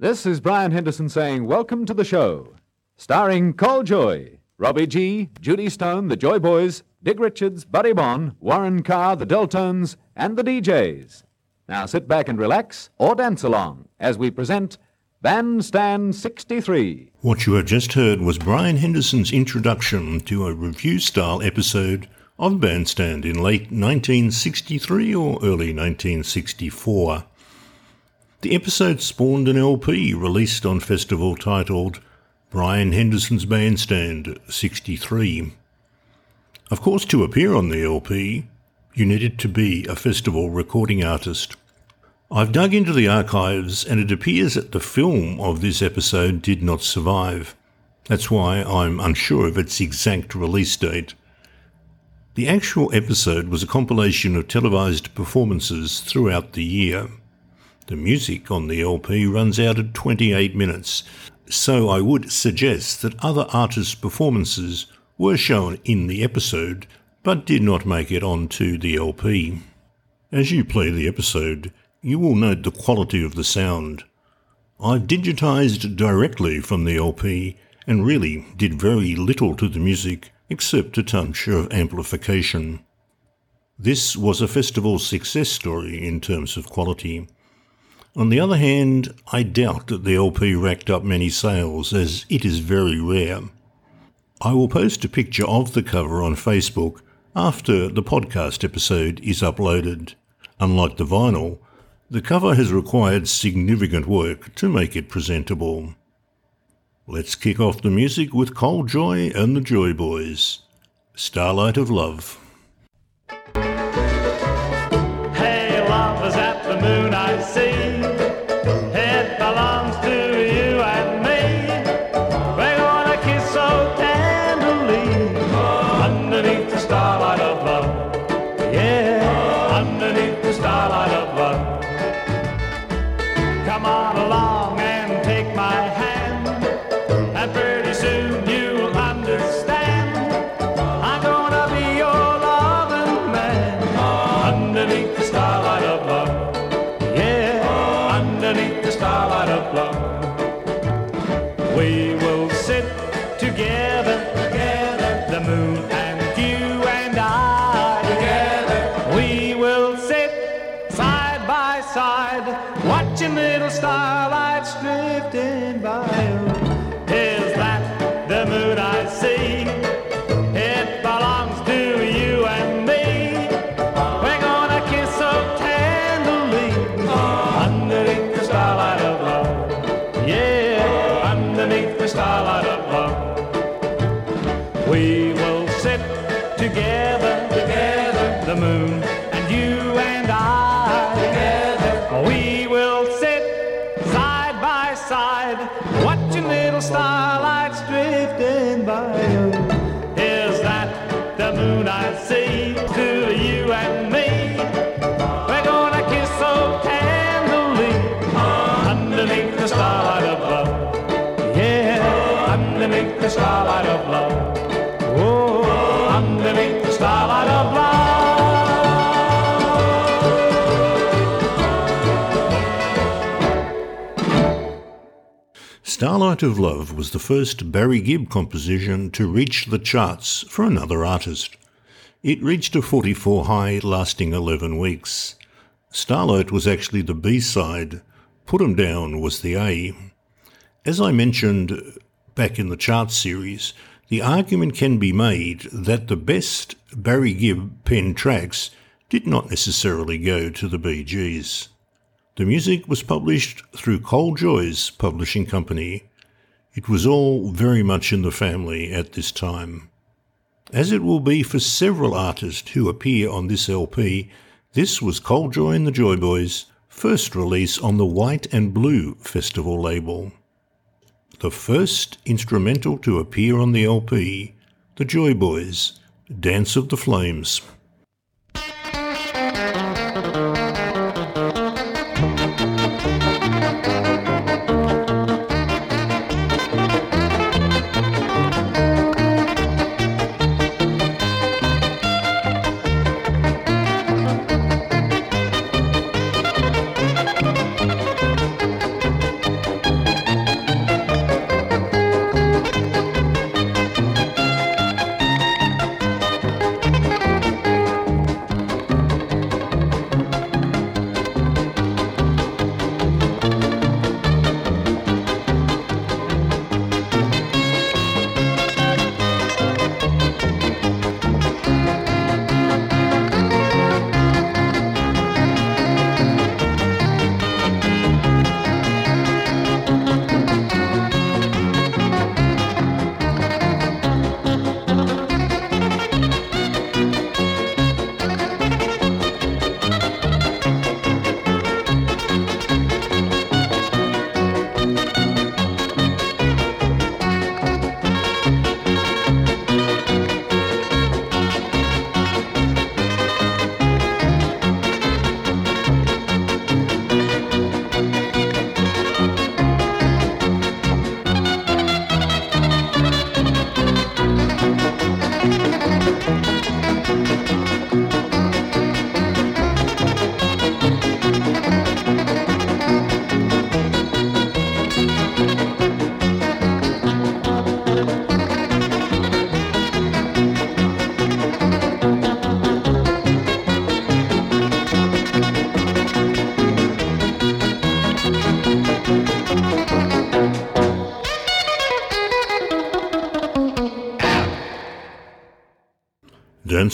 This is Brian Henderson saying, Welcome to the show. Starring Col Joy, Rob E.G., Judy Stone, the Joy Boys, Dig Richards, Buddy Bon, Warren Carr, the Deltones, and the DJs. Now sit back and relax or dance along as we present Bandstand 63. What you have just heard was Brian Henderson's introduction to a review style episode of Bandstand in late 1963 or early 1964. The episode spawned an LP released on festival titled Brian Henderson's Bandstand 63. Of course, to appear on the LP, you needed to be a festival recording artist. I've dug into the archives and it appears that the film of this episode did not survive. That's why I'm unsure of its exact release date. The actual episode was a compilation of televised performances throughout the year. The music on the LP runs out at 28 minutes, so I would suggest that other artists' performances were shown in the episode but did not make it onto the LP. As you play the episode, you will note the quality of the sound. I've digitized directly from the LP and really did very little to the music except a touch of amplification. This was a festival success story in terms of quality. On the other hand, I doubt that the LP racked up many sales, as it is very rare. I will post a picture of the cover on Facebook after the podcast episode is uploaded. Unlike the vinyl, the cover has required significant work to make it presentable. Let's kick off the music with Col Joy and the Joy Boys. Starlight of Love. Starlight of Love was the first Barry Gibb composition to reach the charts for another artist. It reached a 44 high lasting 11 weeks. Starlight was actually the B side, Put 'em Down was the A. As I mentioned back in the chart series, the argument can be made that the best Barry Gibb pen tracks did not necessarily go to the Gees. The music was published through Col Joy's publishing company. It was all very much in the family at this time. As it will be for several artists who appear on this LP, this was Cole Joy and the Joy Boys' first release on the White and Blue Festival label. The first instrumental to appear on the LP, The Joy Boys, Dance of the Flames.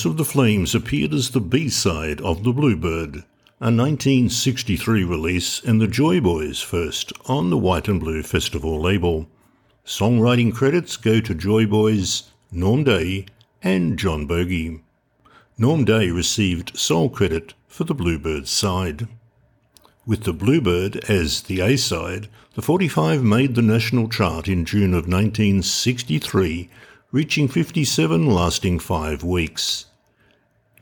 Of the Flames appeared as the B-side of The Bluebird, a 1963 release and the Joy Boys first on the White and Blue Festival label. Songwriting credits go to Joy Boys, Norm Day, and John Bogey. Norm Day received sole credit for the Bluebird side. With the Bluebird as the A side, the 45 made the national chart in June of 1963, reaching 57, lasting five weeks.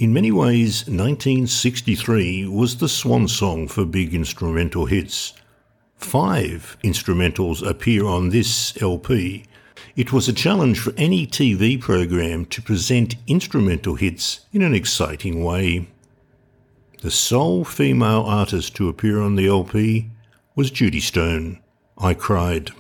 In many ways, 1963 was the swan song for big instrumental hits. Five instrumentals appear on this LP. It was a challenge for any TV program to present instrumental hits in an exciting way. The sole female artist to appear on the LP was Judy Stone. I cried.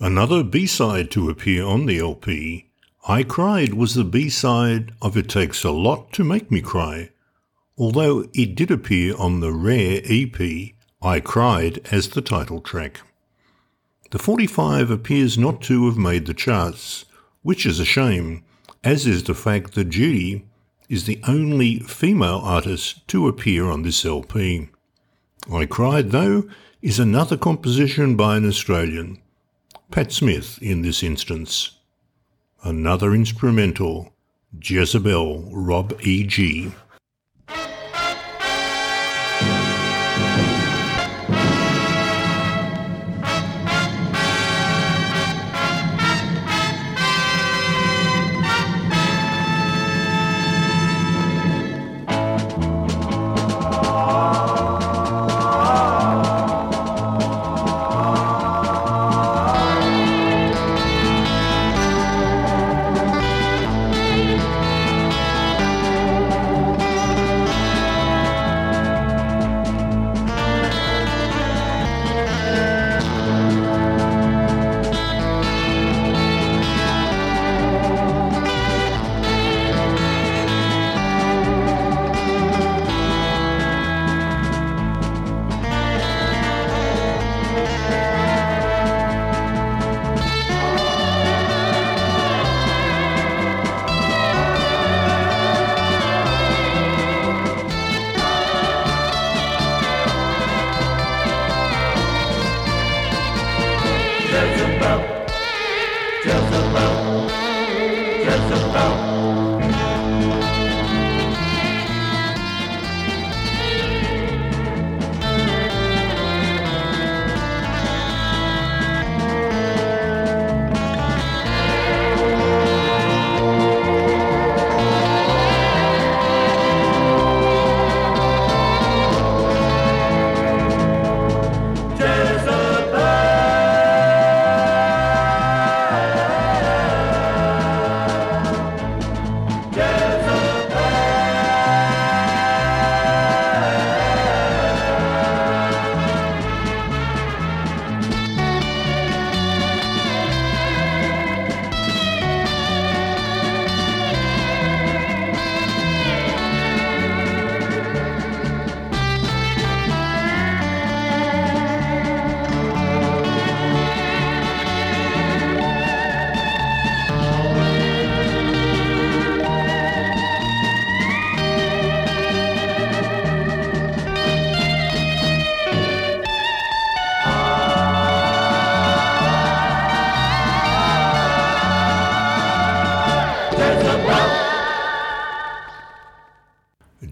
Another B-side to appear on the LP, I Cried was the B-side of It Takes a Lot to Make Me Cry, although it did appear on the rare EP I Cried as the title track. The 45 appears not to have made the charts, which is a shame, as is the fact that Judy is the only female artist to appear on this LP. I Cried, though, is another composition by an Australian, Pat Smith in this instance. Another instrumental, Jezebel Rob E.G.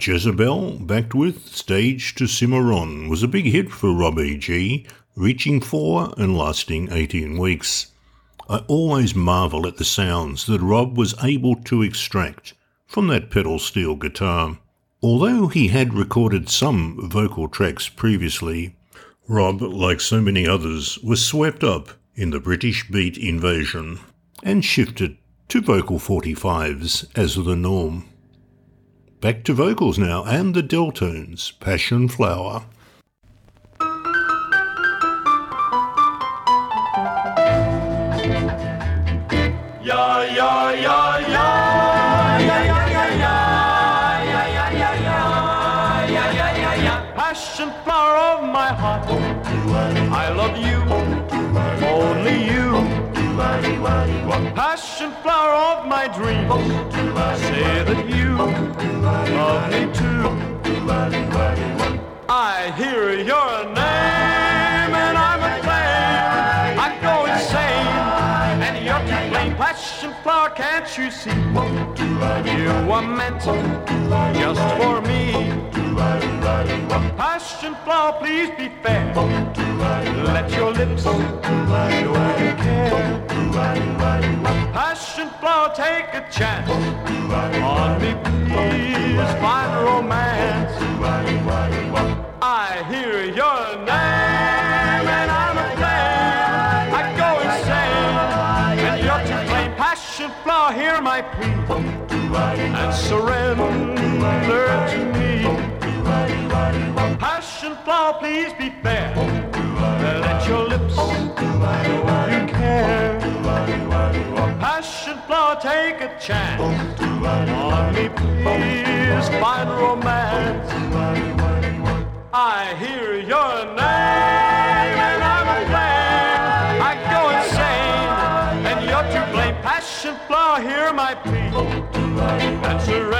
Jezebel, backed with Stage to Cimarron, was a big hit for Rob E.G., reaching four and lasting 18 weeks. I always marvel at the sounds that Rob was able to extract from that pedal steel guitar. Although he had recorded some vocal tracks previously, Rob, like so many others, was swept up in the British beat invasion and shifted to vocal 45s as the norm. Back to vocals now and the Deltones, Passion Flower. Yeah, yeah, yeah, Passion flower of my dreams, say that you love me too. I hear your name and I'm aflame. I go insane, and you're to blame. Passion flower, can't you see? You were meant just for me. Passion flower, please be fair. Let your lips show you care. Passion flower, take a chance on me, please. Find romance. I hear your name and I'm aflame. I go insane, and you're to blame. Passion flower, hear my plea and surrender to me. Passion flower, please be fair. Let your lips you care. Passion flower, take a chance on me, please. Find romance. I hear your name and I'm aflame. I go insane, and you're to blame. Passion flower, hear my plea and surrender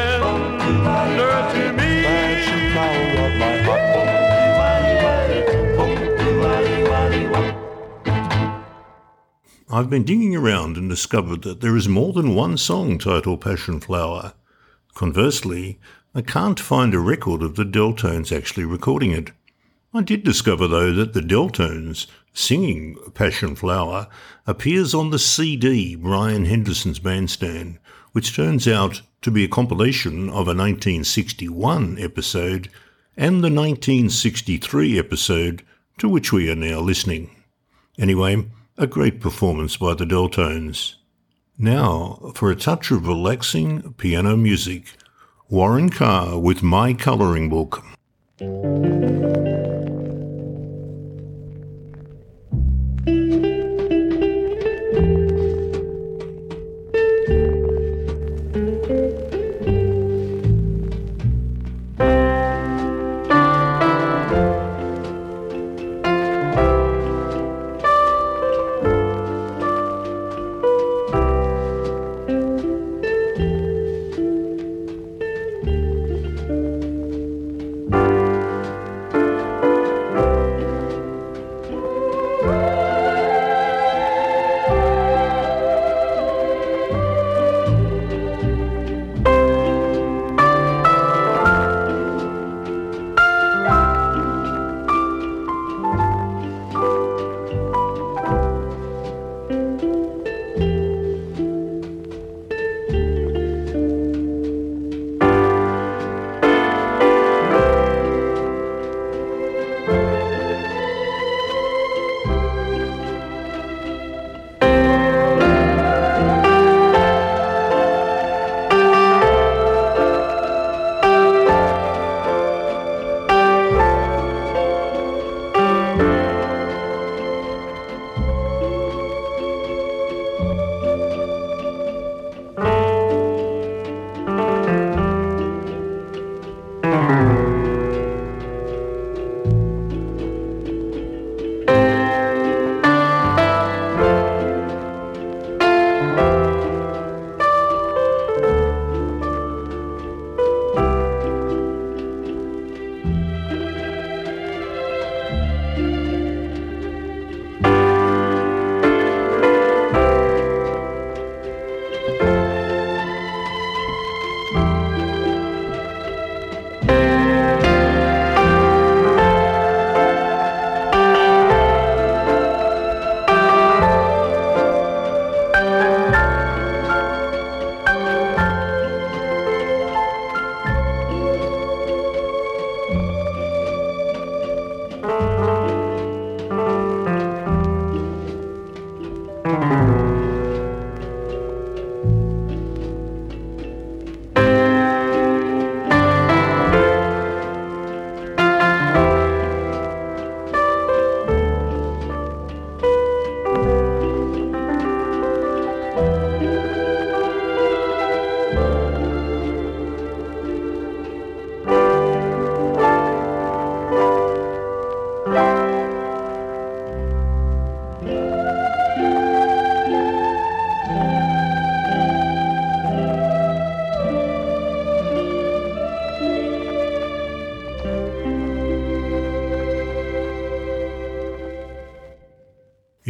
I've been digging around and discovered that there is more than one song titled Passion Flower. Conversely, I can't find a record of the Deltones actually recording it. I did discover, though, that the Deltones singing Passion Flower appears on the CD Brian Henderson's Bandstand, which turns out to be a compilation of a 1961 episode and the 1963 episode to which we are now listening. Anyway, a great performance by the Deltones. Now, for a touch of relaxing piano music, Warren Carr with My Colouring Book.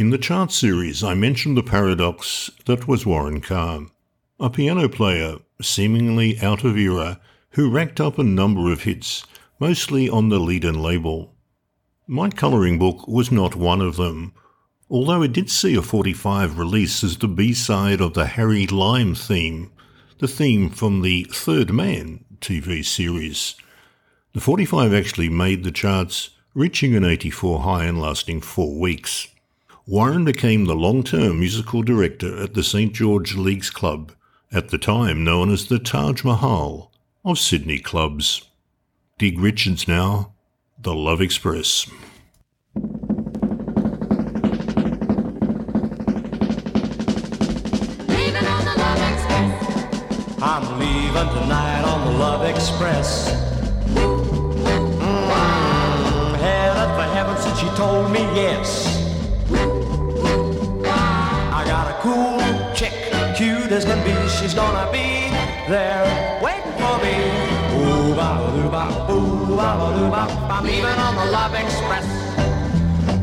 In the chart series, I mentioned the paradox that was Warren Carr, a piano player seemingly out of era who racked up a number of hits, mostly on the Leedon label. My colouring book was not one of them, although it did see a 45 release as the B-side of the Harry Lime theme, the theme from the Third Man TV series. The 45 actually made the charts, reaching an 84 high and lasting four weeks. Warren became the long-term musical director at the St George Leagues Club, at the time known as the Taj Mahal of Sydney clubs. Dig Richards now, The Love Express. I'm leaving tonight on the Love Express. Mm, headed for heaven since she told me yes. She's gonna be there waiting for me. Ooh, ba doo ba, ooh, ba doo ba. I'm leaving on the Love Express.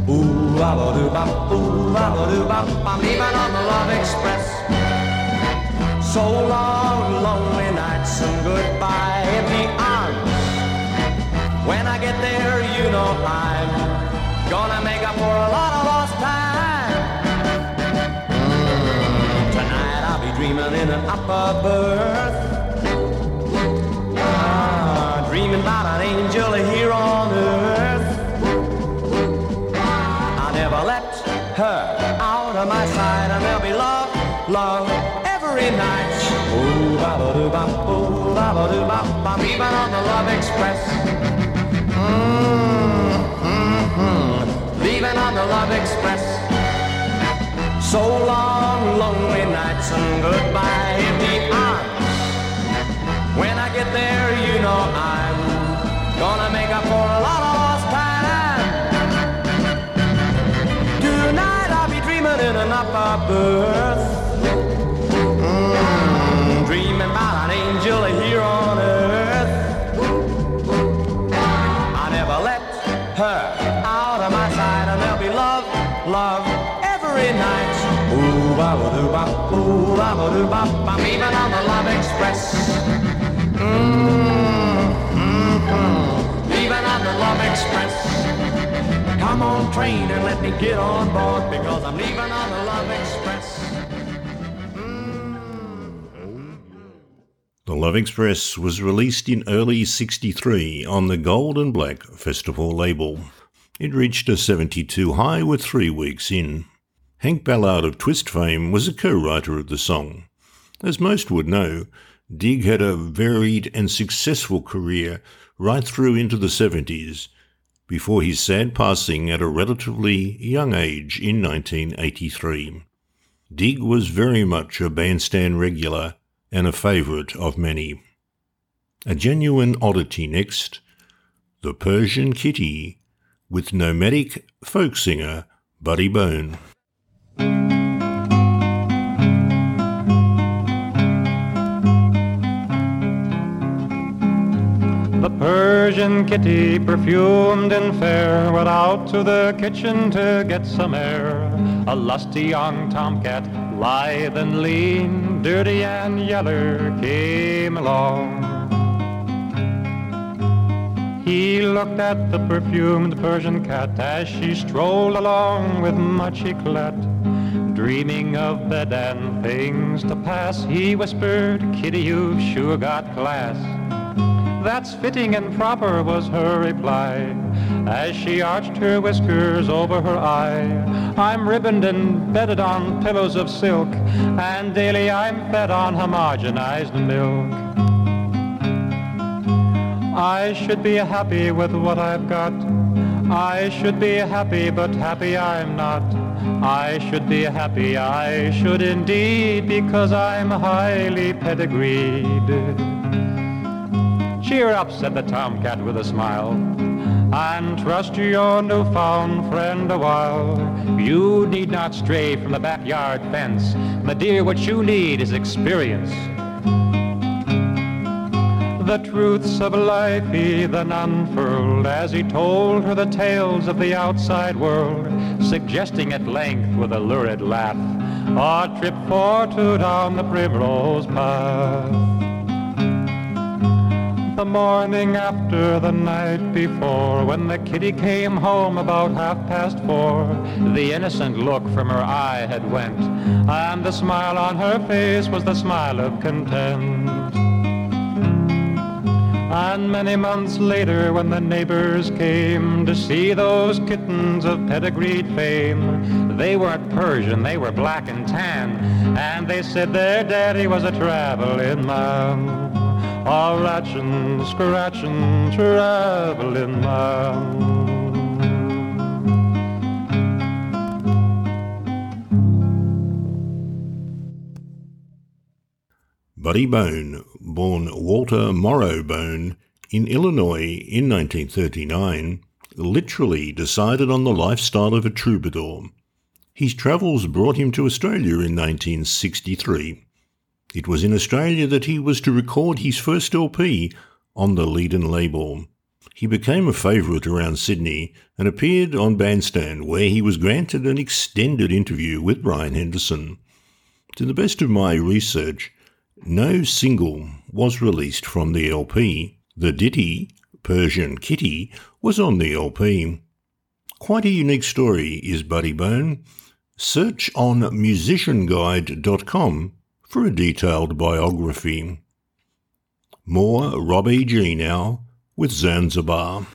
Ooh, ba doo ba, ooh, ba doo ba. I'm leaving on the Love Express. So long, lonely nights and goodbye empty arms. When I get there, you know I'm gonna make up for a lot of Dreaming in an upper berth. Ah, dreaming about an angel here on earth. I'll never let her out of my sight, and there'll be love, love every night. Ooh, ba ba doo ba, ooh, ba ba doo ba. I'm leaving on the Love Express. Mm-hmm. Leaving on the Love Express. So long, lonely nights and goodbye empty arms. When I get there, you know I'm gonna make up for a lot of lost time. Tonight I'll be dreaming in an upper berth. The Love Express was released in early 63 on the Gold and Black Festival label. It reached a 72 high with three weeks in. Hank Ballard of Twist fame was a co-writer of the song. As most would know, Dig had a varied and successful career right through into the 70s, before his sad passing at a relatively young age in 1983. Dig was very much a bandstand regular and a favourite of many. A genuine oddity next, the Persian Kitty, with nomadic folk singer Buddy Bone. The Persian kitty, perfumed and fair, went out to the kitchen to get some air. A lusty young tomcat, lithe and lean, dirty and yeller, came along. He looked at the perfumed Persian cat as she strolled along with much eclat. Dreaming of bed and things to pass, he whispered, Kitty, you've sure got class. That's fitting and proper, was her reply, as she arched her whiskers over her eye. I'm ribboned and bedded on pillows of silk, and daily I'm fed on homogenized milk. I should be happy with what I've got. I should be happy, but happy I'm not. I should be happy, I should indeed, because I'm highly pedigreed. Cheer up, said the tomcat with a smile, and trust your newfound friend a while. You need not stray from the backyard fence. My dear, what you need is experience. The truths of life he then unfurled as he told her the tales of the outside world, suggesting at length with a lurid laugh a trip for two down the primrose path. The morning after the night before, when the kitty came home about half past four, the innocent look from her eye had went, and the smile on her face was the smile of content. And many months later, when the neighbors came to see those kittens of pedigreed fame, they weren't Persian, they were black and tan, and they said their daddy was a traveling man a ratchin', scratchin', traveling man. Buddy Bone, born Walter Morrow Bone in Illinois in 1939, literally decided on the lifestyle of a troubadour. His travels brought him to Australia in 1963 it was in Australia that he was to record his first LP on the Leedon label. He became a favourite around Sydney and appeared on Bandstand, where he was granted an extended interview with Brian Henderson. To the best of my research, no single was released from the LP. The ditty, Persian Kitty, was on the LP. Quite a unique story is Buddy Bone. Search on musicianguide.com for a detailed biography. More Rob E.G. now with Zanzibar.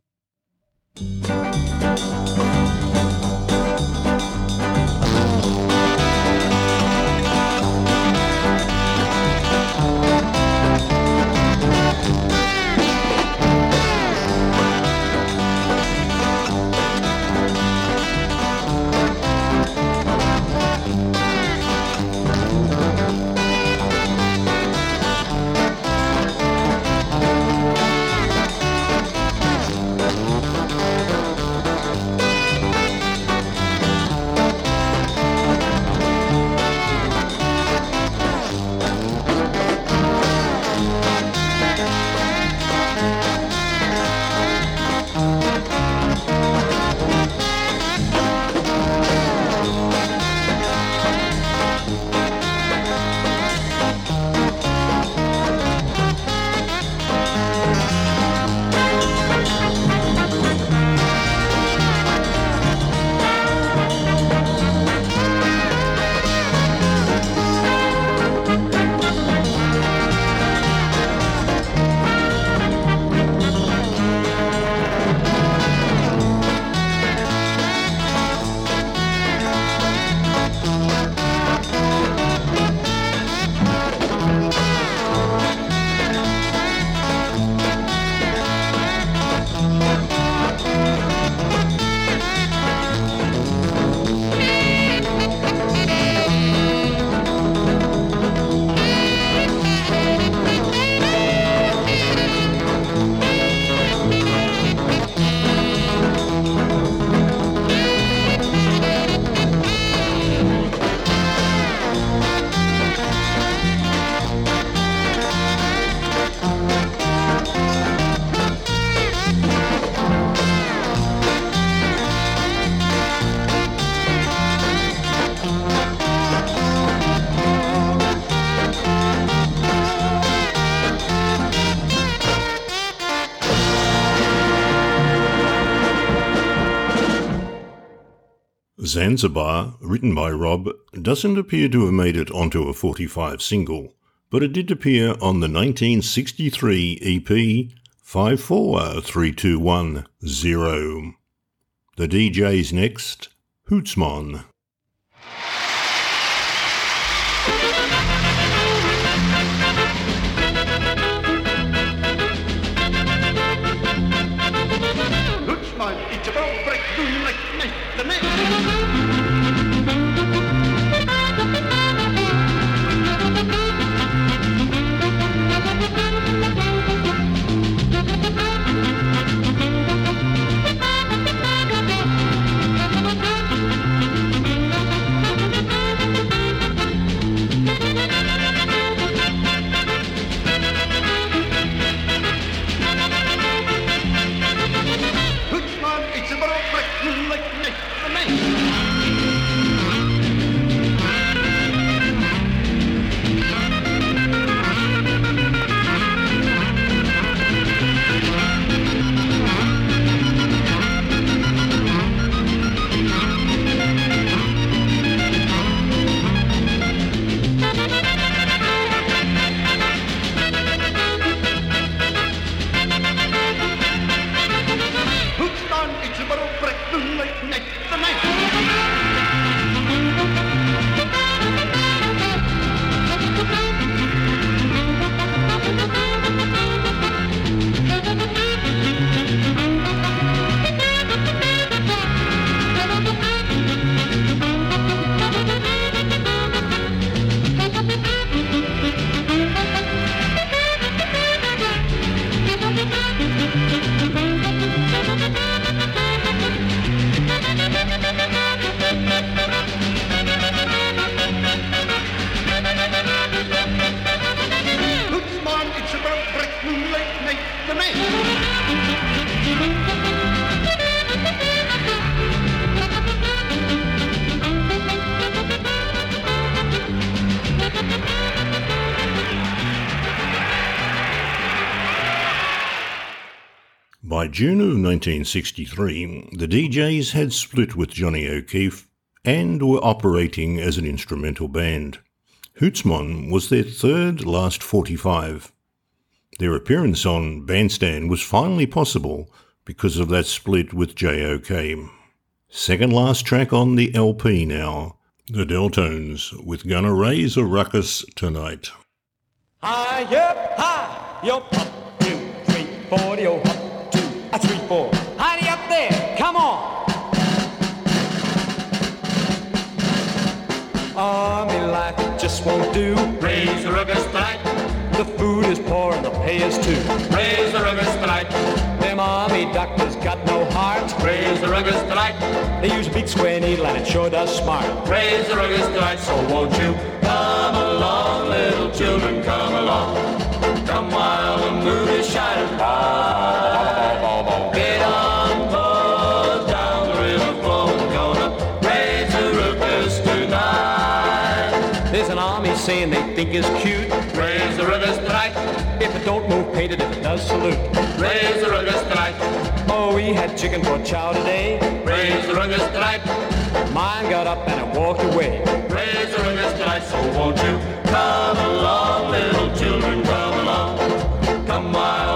Zanzibar, written by Rob, doesn't appear to have made it onto a 45 single, but it did appear on the 1963 EP 543210. The DJ's next, Hoots Mon. June of 1963, the DJs had split with Johnny O'Keefe and were operating as an instrumental band. Hoots Mon was their third last 45. Their appearance on Bandstand was finally possible because of that split with JOK. Second last track on the LP now, the Delltones with Gonna Raise a Ruckus Tonight. Hi, yep, hi, yup, up, two, three, four, yo, two, a three, four. Honey up there, come on. Army life just won't do. Raise the ruckus tonight. The food is poor and the pay is too. Raise the ruckus tonight. Them army doctors got no heart. Raise the ruckus tonight. They use a big square needle and it sure does smart. Raise the ruckus tonight. So won't you come along, little children, come along. Come while the moon is shining. Get think is cute. Raise the ruckus tonight. If it don't move, paint it. If it does, salute. Raise the ruckus tonight. Oh, we had chicken for chow today. Raise the ruckus tonight. Mine got up and it walked away. Raise the ruckus tonight. So won't you come along, little children, come along. Come while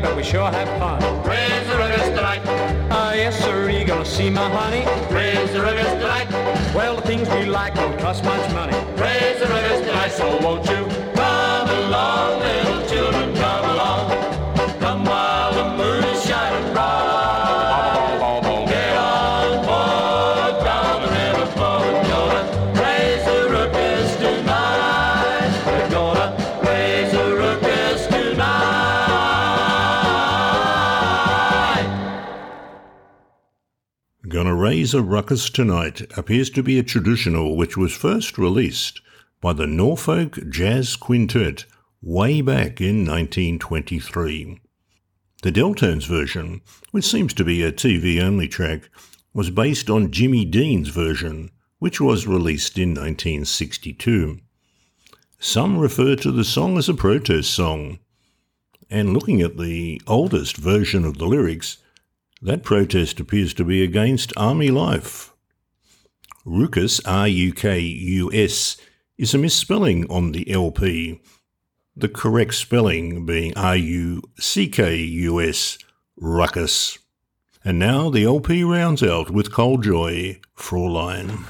but we sure have fun. Raise the ruckus tonight. Ah, yes, sir, you gonna see my honey? Raise the ruckus tonight. Well, the things we like don't cost much money. Raise the ruckus tonight. So won't you Raise a Ruckus Tonight appears to be a traditional which was first released by the Norfolk Jazz Quintet way back in 1923. The Delltones version, which seems to be a TV only track, was based on Jimmy Dean's version, which was released in 1962. Some refer to the song as a protest song, and looking at the oldest version of the lyrics, that protest appears to be against army life. Ruckus, R U K U S, is a misspelling on the LP, the correct spelling being R U C K U S, ruckus. And now the LP rounds out with Col Joy, Fraulein.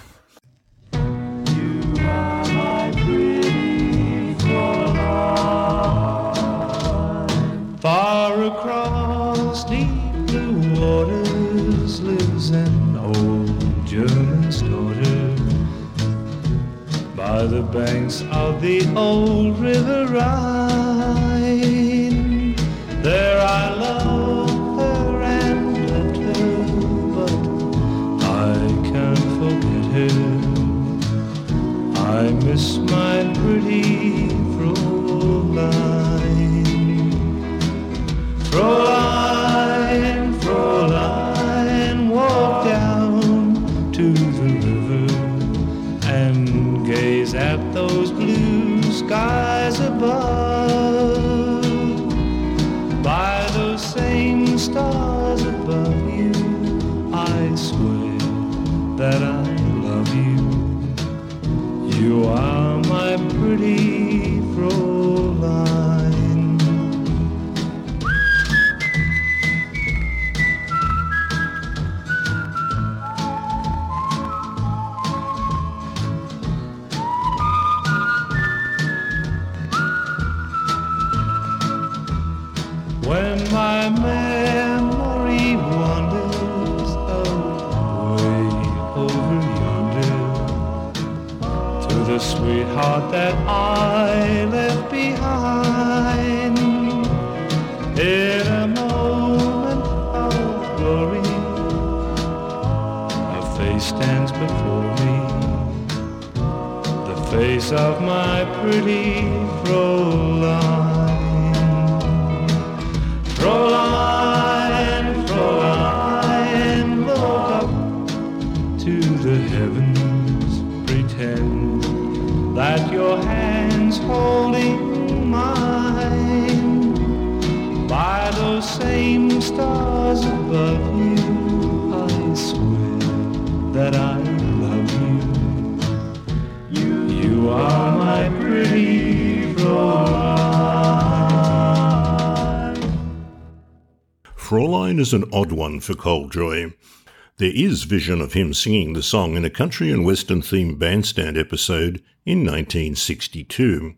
Banks of the old river Rhine, there I love her and left her, but I can't forget her. I miss my pretty Fräulein. Fräulein, stars you, I swear that I love you. You, you are my pretty Fräulein. Fraulein is an odd one for Col Joy. There is vision of him singing the song in a country and western themed bandstand episode in 1962.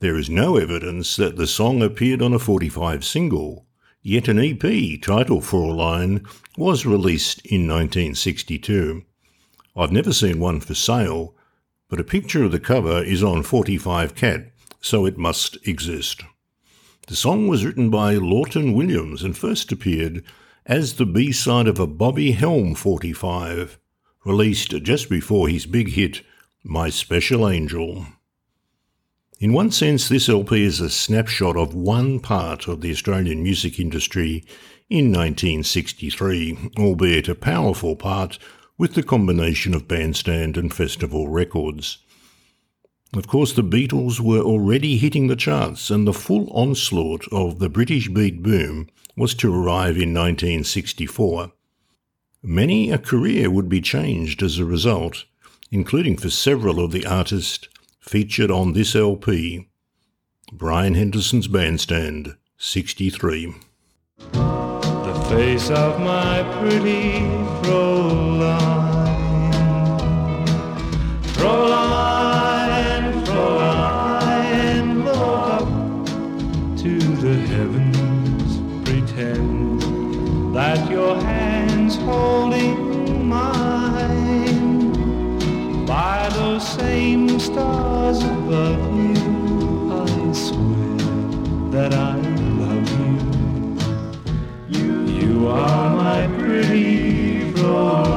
There is no evidence that the song appeared on a 45 single, yet an EP title Fraulein was released in 1962. I've never seen one for sale, but a picture of the cover is on 45 Cat, so it must exist. The song was written by Lawton Williams and first appeared as the B side of a Bobby Helm 45, released just before his big hit, My Special Angel. In one sense, this LP is a snapshot of one part of the Australian music industry in 1963, albeit a powerful part with the combination of bandstand and festival records. Of course, the Beatles were already hitting the charts, and the full onslaught of the British beat boom was to arrive in 1964. Many a career would be changed as a result, including for several of the artists featured on this LP. Brian Henderson's Bandstand, 63. The face of my pretty look up to the heavens, pretend that your hand's holding same stars above you. I swear that I love you. You, you are my pretty flower.